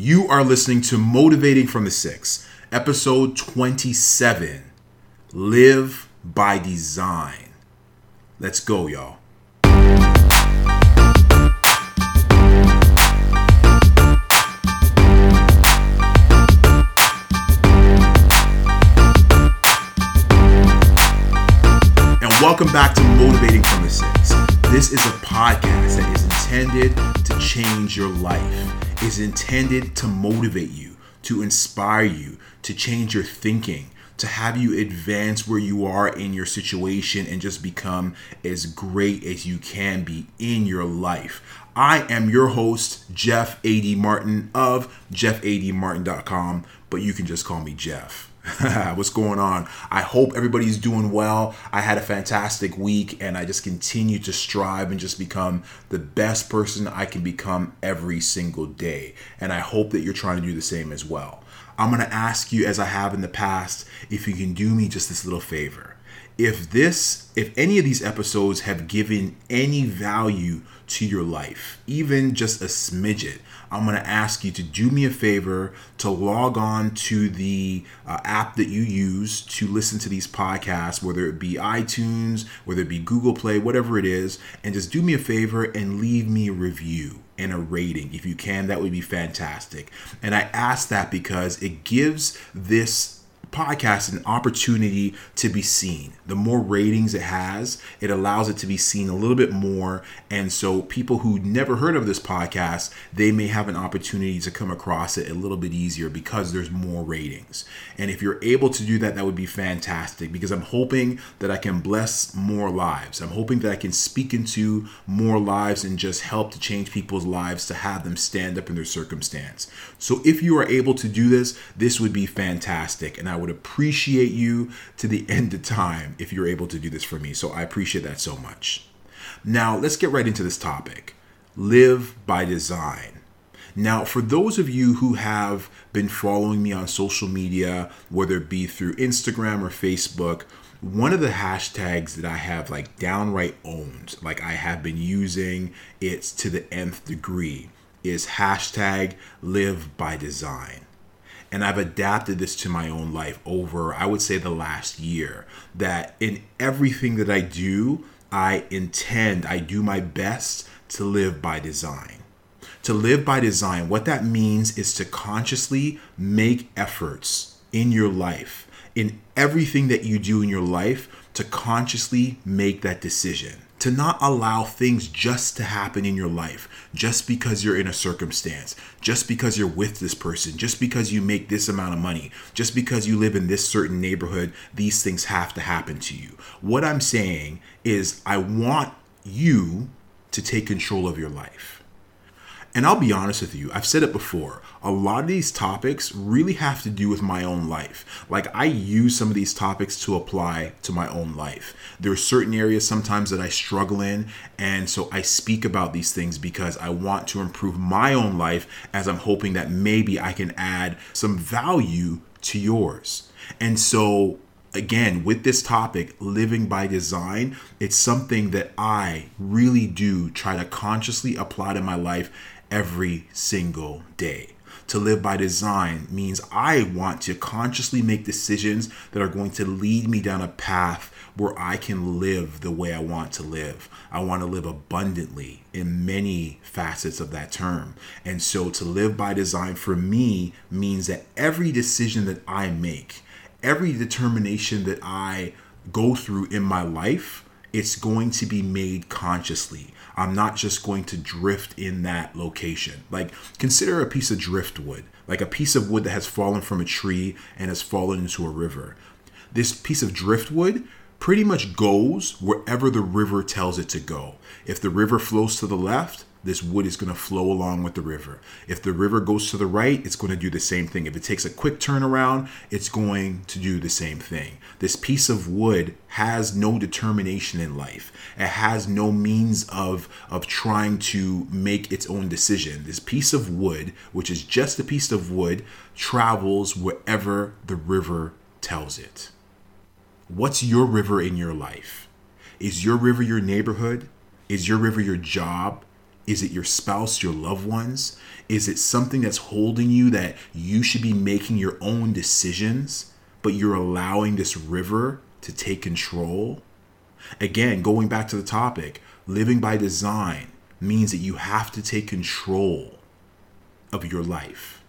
You are listening to Motivating from the Six, episode 27 Live by Design. Let's go, y'all. And welcome back to Motivating from the Six. This is a podcast that is intended to change your life, is intended to motivate you, to inspire you, to change your thinking, to have you advance where you are in your situation and just become as great as you can be in your life. I am your host, Jeff A.D. Martin of jeffadmartin.com, but you can just call me Jeff. What's going on? I hope everybody's doing well. I had a fantastic week and I just continue to strive and just become the best person I can become every single day. And I hope that you're trying to do the same as well. I'm going to ask you, as I have in the past, if you can do me just this little favor. If this, if any of these episodes have given any value to your life, even just a smidget, I'm going to ask you to do me a favor to log on to the uh, app that you use to listen to these podcasts, whether it be iTunes, whether it be Google Play, whatever it is, and just do me a favor and leave me a review and a rating. If you can, that would be fantastic. And I ask that because it gives this podcast an opportunity to be seen. The more ratings it has, it allows it to be seen a little bit more. And so people who never heard of this podcast, they may have an opportunity to come across it a little bit easier because there's more ratings. And if you're able to do that, that would be fantastic because I'm hoping that I can bless more lives. I'm hoping that I can speak into more lives and just help to change people's lives to have them stand up in their circumstance. So if you are able to do this, this would be fantastic. And I would appreciate you to the end of time if you're able to do this for me. So I appreciate that so much. Now, let's get right into this topic live by design. Now, for those of you who have been following me on social media, whether it be through Instagram or Facebook, one of the hashtags that I have like downright owned, like I have been using it to the nth degree, is hashtag live by design. And I've adapted this to my own life over, I would say, the last year. That in everything that I do, I intend, I do my best to live by design. To live by design, what that means is to consciously make efforts in your life, in everything that you do in your life, to consciously make that decision to not allow things just to happen in your life just because you're in a circumstance, just because you're with this person, just because you make this amount of money, just because you live in this certain neighborhood, these things have to happen to you. What I'm saying is, I want you to take control of your life. And I'll be honest with you, I've said it before. A lot of these topics really have to do with my own life. Like, I use some of these topics to apply to my own life. There are certain areas sometimes that I struggle in, and so I speak about these things because I want to improve my own life as I'm hoping that maybe I can add some value to yours. And so again, with this topic, living by design, it's something that I really do try to consciously apply to my life every single day. To live by design means I want to consciously make decisions that are going to lead me down a path where I can live the way I want to live. I want to live abundantly in many facets of that term. And so to live by design for me means that every decision that I make, every determination that I go through in my life, it's going to be made consciously. I'm not just going to drift in that location. Like, consider a piece of driftwood, like a piece of wood that has fallen from a tree and has fallen into a river. This piece of driftwood pretty much goes wherever the river tells it to go. If the river flows to the left, this wood is going to flow along with the river. If the river goes to the right, it's going to do the same thing. If it takes a quick turnaround, it's going to do the same thing. This piece of wood has no determination in life. It has no means of of trying to make its own decision. This piece of wood, which is just a piece of wood, travels wherever the river tells it. What's your river in your life? Is your river your neighborhood? Is your river your job? Is it your spouse, your loved ones? Is it something that's holding you that you should be making your own decisions, but you're allowing this river to take control? Again, going back to the topic, living by design means that you have to take control of your life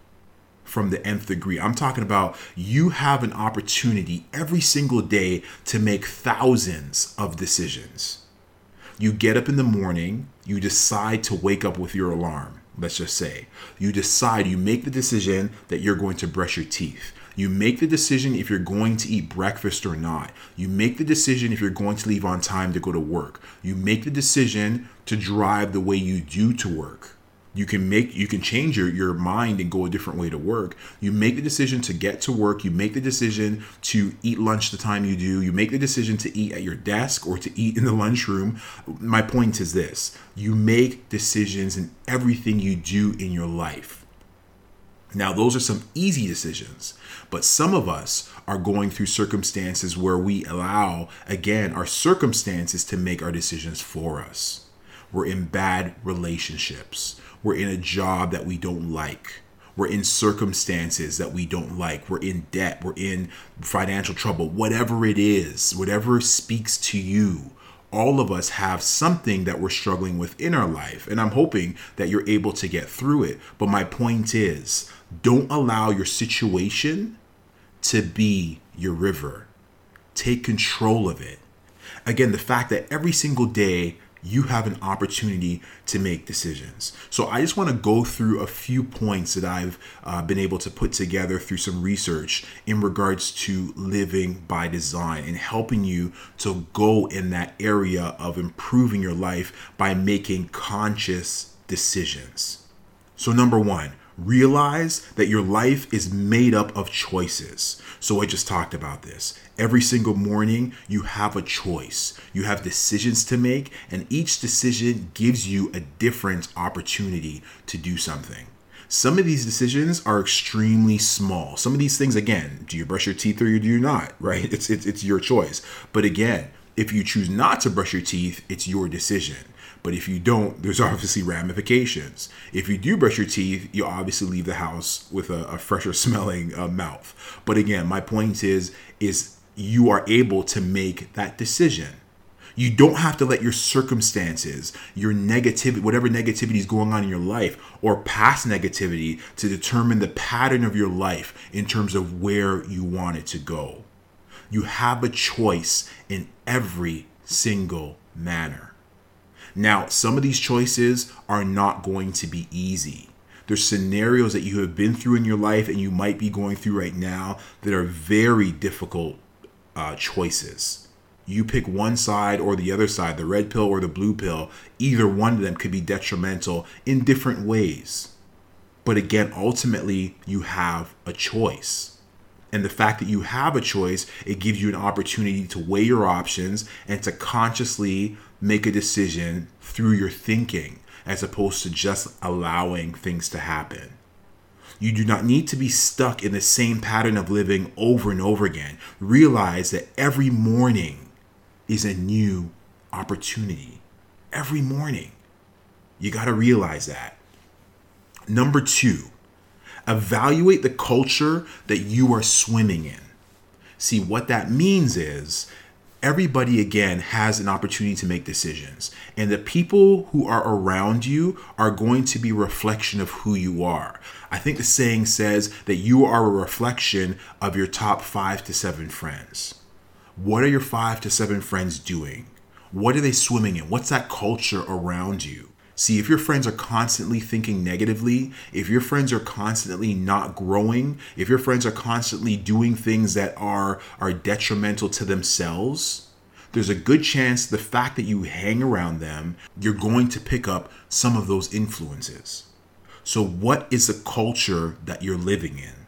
from the nth degree. I'm talking about you have an opportunity every single day to make thousands of decisions. You get up in the morning, you decide to wake up with your alarm, let's just say. You decide, you make the decision that you're going to brush your teeth. You make the decision if you're going to eat breakfast or not. You make the decision if you're going to leave on time to go to work. You make the decision to drive the way you do to work you can make you can change your, your mind and go a different way to work. You make the decision to get to work. You make the decision to eat lunch the time you do. You make the decision to eat at your desk or to eat in the lunchroom. My point is this. You make decisions in everything you do in your life. Now those are some easy decisions but some of us are going through circumstances where we allow again our circumstances to make our decisions for us. We're in bad relationships we're in a job that we don't like. We're in circumstances that we don't like. We're in debt. We're in financial trouble. Whatever it is, whatever speaks to you, all of us have something that we're struggling with in our life. And I'm hoping that you're able to get through it. But my point is don't allow your situation to be your river, take control of it. Again, the fact that every single day you have an opportunity to make decisions. So I just want to go through a few points that I've uh, been able to put together through some research in regards to living by design and helping you to go in that area of improving your life by making conscious decisions. So, number one, realize that your life is made up of choices. So I just talked about this. Every single morning, you have a choice. You have decisions to make, and each decision gives you a different opportunity to do something. Some of these decisions are extremely small. Some of these things, again, do you brush your teeth or do you not, right? It's, it's, it's your choice. But again, if you choose not to brush your teeth, it's your decision. But if you don't, there's obviously ramifications. If you do brush your teeth, you obviously leave the house with a, a fresher smelling uh, mouth. But again, my point is is you are able to make that decision. You don't have to let your circumstances, your negativity, whatever negativity is going on in your life, or past negativity to determine the pattern of your life in terms of where you want it to go. You have a choice in every single manner. Now, some of these choices are not going to be easy. There's scenarios that you have been through in your life and you might be going through right now that are very difficult uh, choices. You pick one side or the other side, the red pill or the blue pill, either one of them could be detrimental in different ways. But again, ultimately, you have a choice. And the fact that you have a choice, it gives you an opportunity to weigh your options and to consciously make a decision through your thinking as opposed to just allowing things to happen. You do not need to be stuck in the same pattern of living over and over again. Realize that every morning is a new opportunity. Every morning. You got to realize that. Number two, evaluate the culture that you are swimming in. See, what that means is everybody again has an opportunity to make decisions. And the people who are around you are going to be reflection of who you are. I think the saying says that you are a reflection of your top 5 to 7 friends. What are your 5 to 7 friends doing? What are they swimming in? What's that culture around you See, if your friends are constantly thinking negatively, if your friends are constantly not growing, if your friends are constantly doing things that are are detrimental to themselves, there's a good chance the fact that you hang around them, you're going to pick up some of those influences. So, what is the culture that you're living in?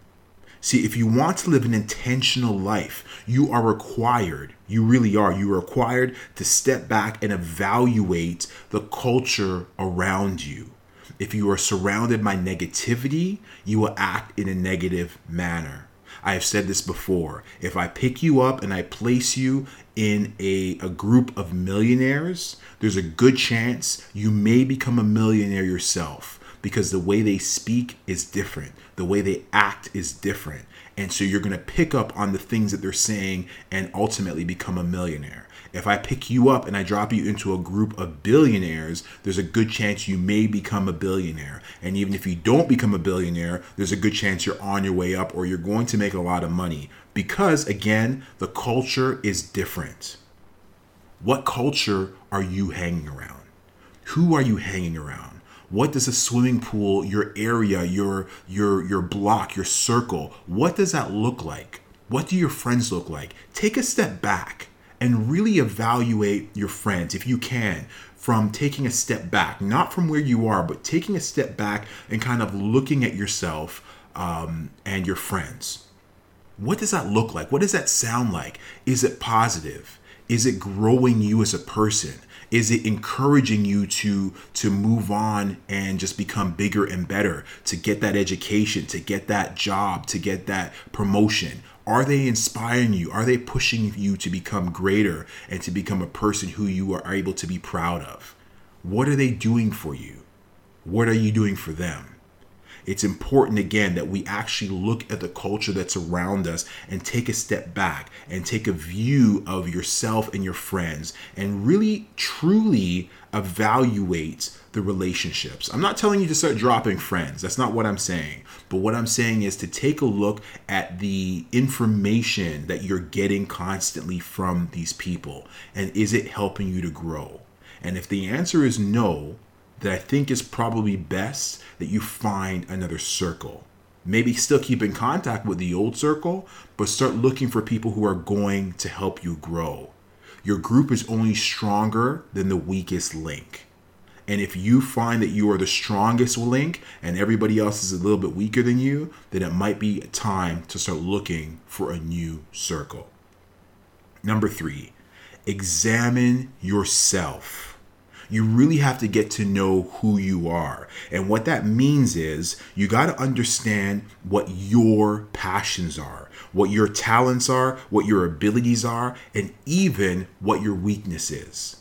See, if you want to live an intentional life, you are required, you really are, you are required to step back and evaluate the culture around you. If you are surrounded by negativity, you will act in a negative manner. I have said this before. If I pick you up and I place you in a, a group of millionaires, there's a good chance you may become a millionaire yourself because the way they speak is different, the way they act is different. And so you're going to pick up on the things that they're saying and ultimately become a millionaire. If I pick you up and I drop you into a group of billionaires, there's a good chance you may become a billionaire. And even if you don't become a billionaire, there's a good chance you're on your way up or you're going to make a lot of money. Because again, the culture is different. What culture are you hanging around? Who are you hanging around? What does a swimming pool, your area, your your your block, your circle, what does that look like? What do your friends look like? Take a step back and really evaluate your friends if you can from taking a step back, not from where you are, but taking a step back and kind of looking at yourself um, and your friends. What does that look like? What does that sound like? Is it positive? Is it growing you as a person? Is it encouraging you to to move on and just become bigger and better, to get that education, to get that job, to get that promotion? Are they inspiring you? Are they pushing you to become greater and to become a person who you are able to be proud of? What are they doing for you? What are you doing for them? It's important again that we actually look at the culture that's around us and take a step back and take a view of yourself and your friends and really truly evaluate the relationships. I'm not telling you to start dropping friends. That's not what I'm saying. But what I'm saying is to take a look at the information that you're getting constantly from these people and is it helping you to grow? And if the answer is no, then I think is probably best that you find another circle. Maybe still keep in contact with the old circle, but start looking for people who are going to help you grow. Your group is only stronger than the weakest link. And if you find that you are the strongest link and everybody else is a little bit weaker than you, then it might be time to start looking for a new circle. Number three, examine yourself you really have to get to know who you are. And what that means is you got to understand what your passions are, what your talents are, what your abilities are, and even what your weakness is.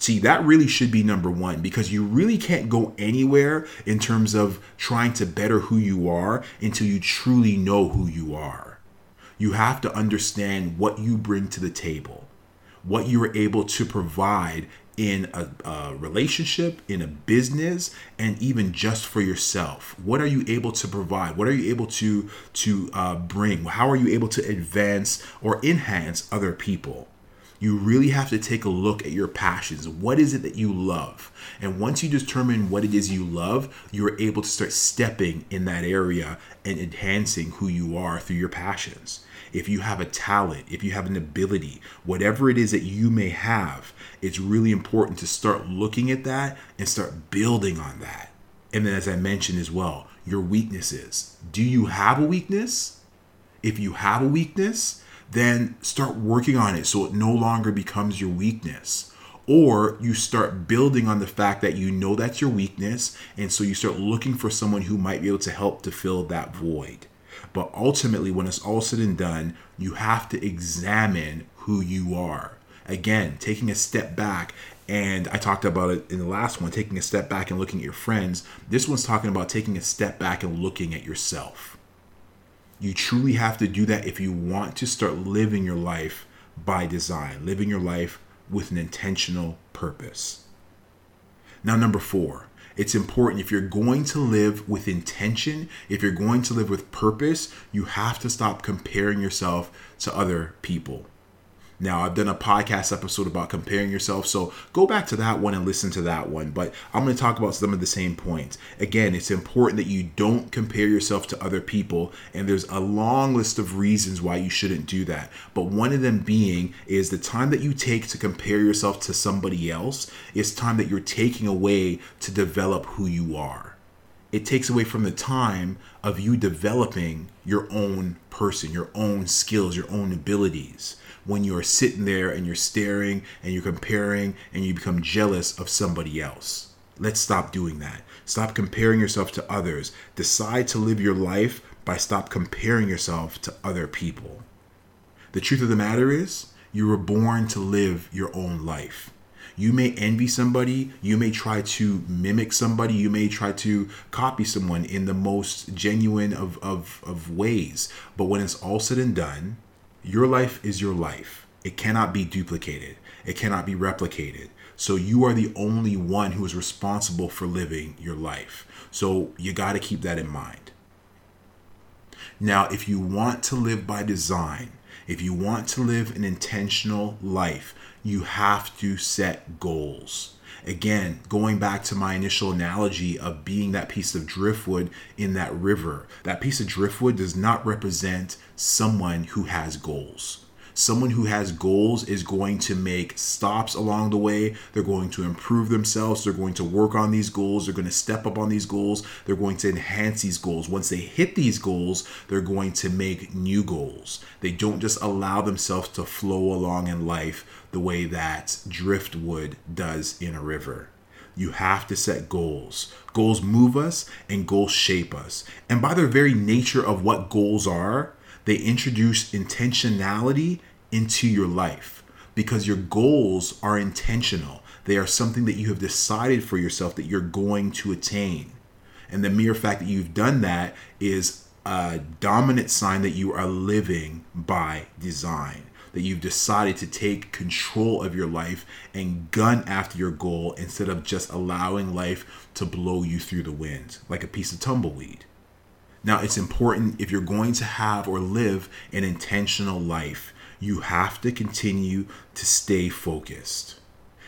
See, that really should be number one because you really can't go anywhere in terms of trying to better who you are until you truly know who you are. You have to understand what you bring to the table, what you are able to provide in a, a, relationship, in a business, and even just for yourself. What are you able to provide? What are you able to to uh, bring? How are you able to advance or enhance other people? You really have to take a look at your passions. What is it that you love? And once you determine what it is you love, you're able to start stepping in that area and enhancing who you are through your passions if you have a talent, if you have an ability, whatever it is that you may have, it's really important to start looking at that and start building on that. And then, as I mentioned as well, your weaknesses. Do you have a weakness? If you have a weakness, then start working on it so it no longer becomes your weakness. Or you start building on the fact that you know that's your weakness, and so you start looking for someone who might be able to help to fill that void. But ultimately, when it's all said and done, you have to examine who you are. Again, taking a step back and I talked about it in the last one, taking a step back and looking at your friends. This one's talking about taking a step back and looking at yourself. You truly have to do that if you want to start living your life by design, living your life with an intentional purpose. Now, number four, it's important if you're going to live with intention, if you're going to live with purpose, you have to stop comparing yourself to other people. Now, I've done a podcast episode about comparing yourself, so go back to that one and listen to that one. But I'm going to talk about some of the same points. Again, it's important that you don't compare yourself to other people, and there's a long list of reasons why you shouldn't do that. But one of them being is the time that you take to compare yourself to somebody else is time that you're taking away to develop who you are. It takes away from the time of you developing your own person, your own skills, your own abilities when you're sitting there and you're staring and you're comparing and you become jealous of somebody else. Let's stop doing that. Stop comparing yourself to others. Decide to live your life by stop comparing yourself to other people. The truth of the matter is, you were born to live your own life. You may envy somebody, you may try to mimic somebody, you may try to copy someone in the most genuine of, of, of ways. But when it's all said and done, your life is your life. It cannot be duplicated, it cannot be replicated. So you are the only one who is responsible for living your life. So you got to keep that in mind. Now, if you want to live by design, if you want to live an intentional life, you have to set goals. Again, going back to my initial analogy of being that piece of driftwood in that river, that piece of driftwood does not represent someone who has goals. Someone who has goals is going to make stops along the way. They're going to improve themselves. They're going to work on these goals. They're going to step up on these goals. They're going to enhance these goals. Once they hit these goals, they're going to make new goals. They don't just allow themselves to flow along in life the way that driftwood does in a river. You have to set goals. Goals move us and goals shape us. And by their very nature of what goals are, they introduce intentionality into your life because your goals are intentional. They are something that you have decided for yourself that you're going to attain. And the mere fact that you've done that is a dominant sign that you are living by design, that you've decided to take control of your life and gun after your goal instead of just allowing life to blow you through the wind like a piece of tumbleweed. Now, it's important if you're going to have or live an intentional life you have to continue to stay focused.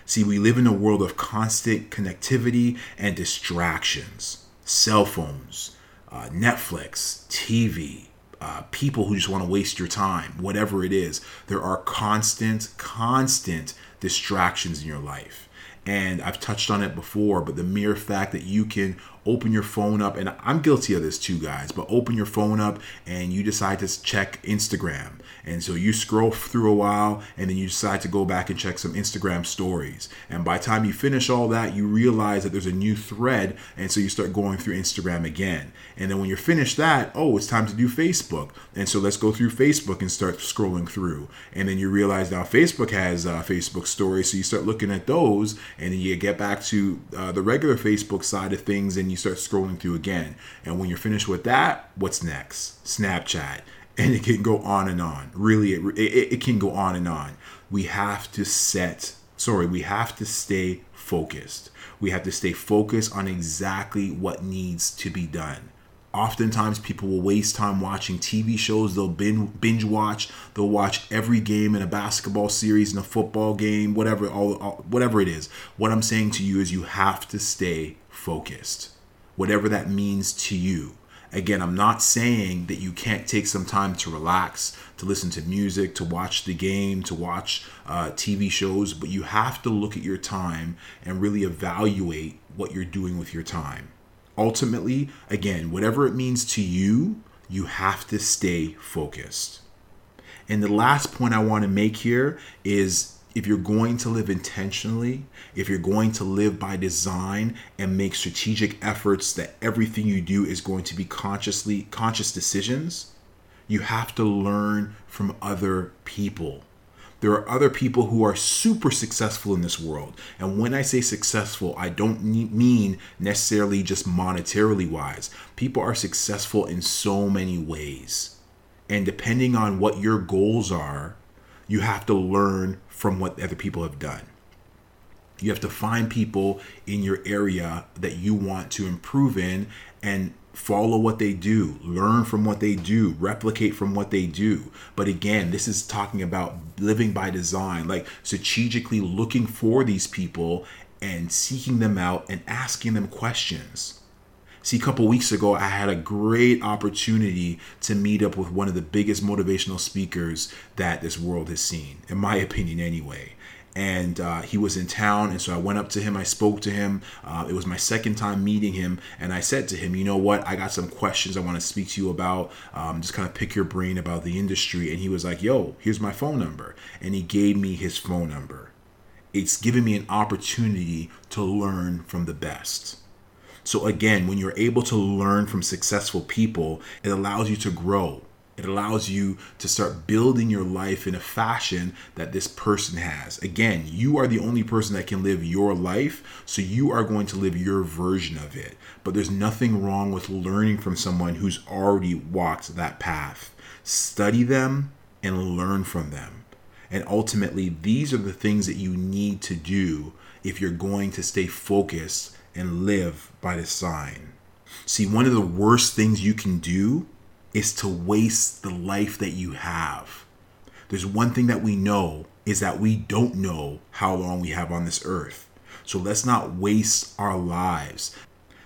See, we live in a world of constant connectivity and distractions cell phones, uh, Netflix, TV, uh, people who just want to waste your time, whatever it is. There are constant, constant distractions in your life. And I've touched on it before, but the mere fact that you can open your phone up, and I'm guilty of this too, guys, but open your phone up and you decide to check Instagram. And so you scroll through a while and then you decide to go back and check some Instagram stories. And by the time you finish all that, you realize that there's a new thread. And so you start going through Instagram again. And then when you're finished that, oh, it's time to do Facebook. And so let's go through Facebook and start scrolling through. And then you realize now Facebook has uh, Facebook stories. So you start looking at those and then you get back to uh, the regular Facebook side of things and you start scrolling through again. And when you're finished with that, what's next? Snapchat. And it can go on and on. Really, it, it, it can go on and on. We have to set, sorry, we have to stay focused. We have to stay focused on exactly what needs to be done. Oftentimes, people will waste time watching TV shows. They'll binge watch. They'll watch every game in a basketball series, in a football game, whatever, all, all, whatever it is. What I'm saying to you is, you have to stay focused whatever that means to you. Again, I'm not saying that you can't take some time to relax, to listen to music, to watch the game, to watch uh, TV shows, but you have to look at your time and really evaluate what you're doing with your time. Ultimately, again, whatever it means to you, you have to stay focused. And the last point I want to make here is if you're going to live intentionally, if you're going to live by design and make strategic efforts that everything you do is going to be consciously conscious decisions, you have to learn from other people. There are other people who are super successful in this world. And when I say successful, I don't mean necessarily just monetarily wise. People are successful in so many ways. And depending on what your goals are, you have to learn from what other people have done. You have to find people in your area that you want to improve in and follow what they do, learn from what they do, replicate from what they do. But again, this is talking about living by design, like strategically looking for these people and seeking them out and asking them questions. See, a couple weeks ago, I had a great opportunity to meet up with one of the biggest motivational speakers that this world has seen, in my opinion, anyway. And uh, he was in town, and so I went up to him. I spoke to him. Uh, it was my second time meeting him, and I said to him, "You know what? I got some questions I want to speak to you about. Um, just kind of pick your brain about the industry." And he was like, "Yo, here's my phone number," and he gave me his phone number. It's given me an opportunity to learn from the best So, again, when you're able to learn from successful people, it allows you to grow. It allows you to start building your life in a fashion that this person has. Again, you are the only person that can live your life, so you are going to live your version of it. But there's nothing wrong with learning from someone who's already walked that path. Study them and learn from them. And ultimately, these are the things that you need to do if you're going to stay focused and live by the sign. See, one of the worst things you can do is to waste the life that you have. There's one thing that we know is that we don't know how long we have on this earth. So let's not waste our lives.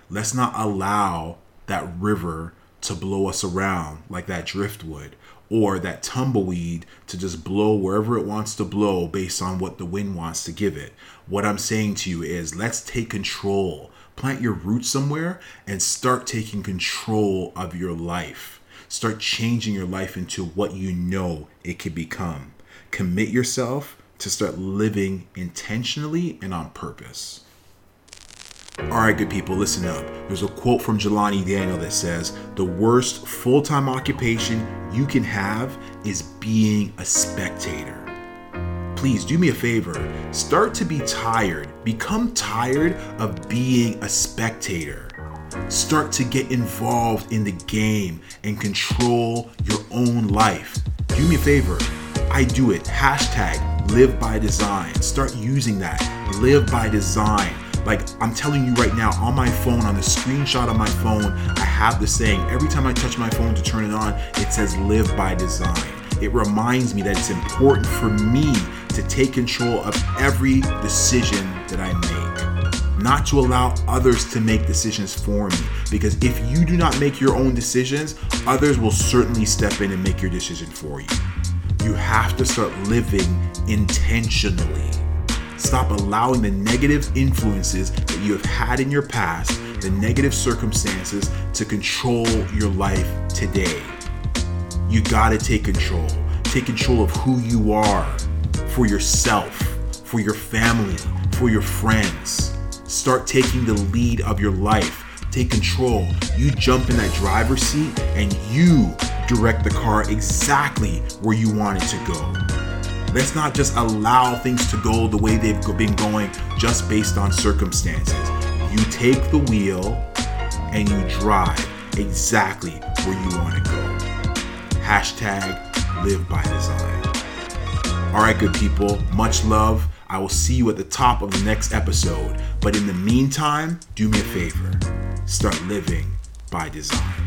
Let's not allow that river to blow us around like that driftwood or that tumbleweed to just blow wherever it wants to blow based on what the wind wants to give it. What I'm saying to you is let's take control. Plant your roots somewhere and start taking control of your life. Start changing your life into what you know it could become. Commit yourself to start living intentionally and on purpose. All right, good people, listen up. There's a quote from Jelani Daniel that says, The worst full time occupation you can have is being a spectator. Please do me a favor. Start to be tired. Become tired of being a spectator. Start to get involved in the game and control your own life. Do me a favor. I do it. Hashtag live by design. Start using that. Live by design. Like I'm telling you right now, on my phone, on the screenshot on my phone, I have the saying every time I touch my phone to turn it on, it says live by design. It reminds me that it's important for me to take control of every decision that I make. Not to allow others to make decisions for me. Because if you do not make your own decisions, others will certainly step in and make your decision for you. You have to start living intentionally. Stop allowing the negative influences that you have had in your past, the negative circumstances, to control your life today. You gotta take control. Take control of who you are for yourself, for your family, for your friends. Start taking the lead of your life. Take control. You jump in that driver's seat and you direct the car exactly where you want it to go. Let's not just allow things to go the way they've been going just based on circumstances. You take the wheel and you drive exactly where you want to go. Hashtag live by design. All right, good people, much love. I will see you at the top of the next episode. But in the meantime, do me a favor start living by design.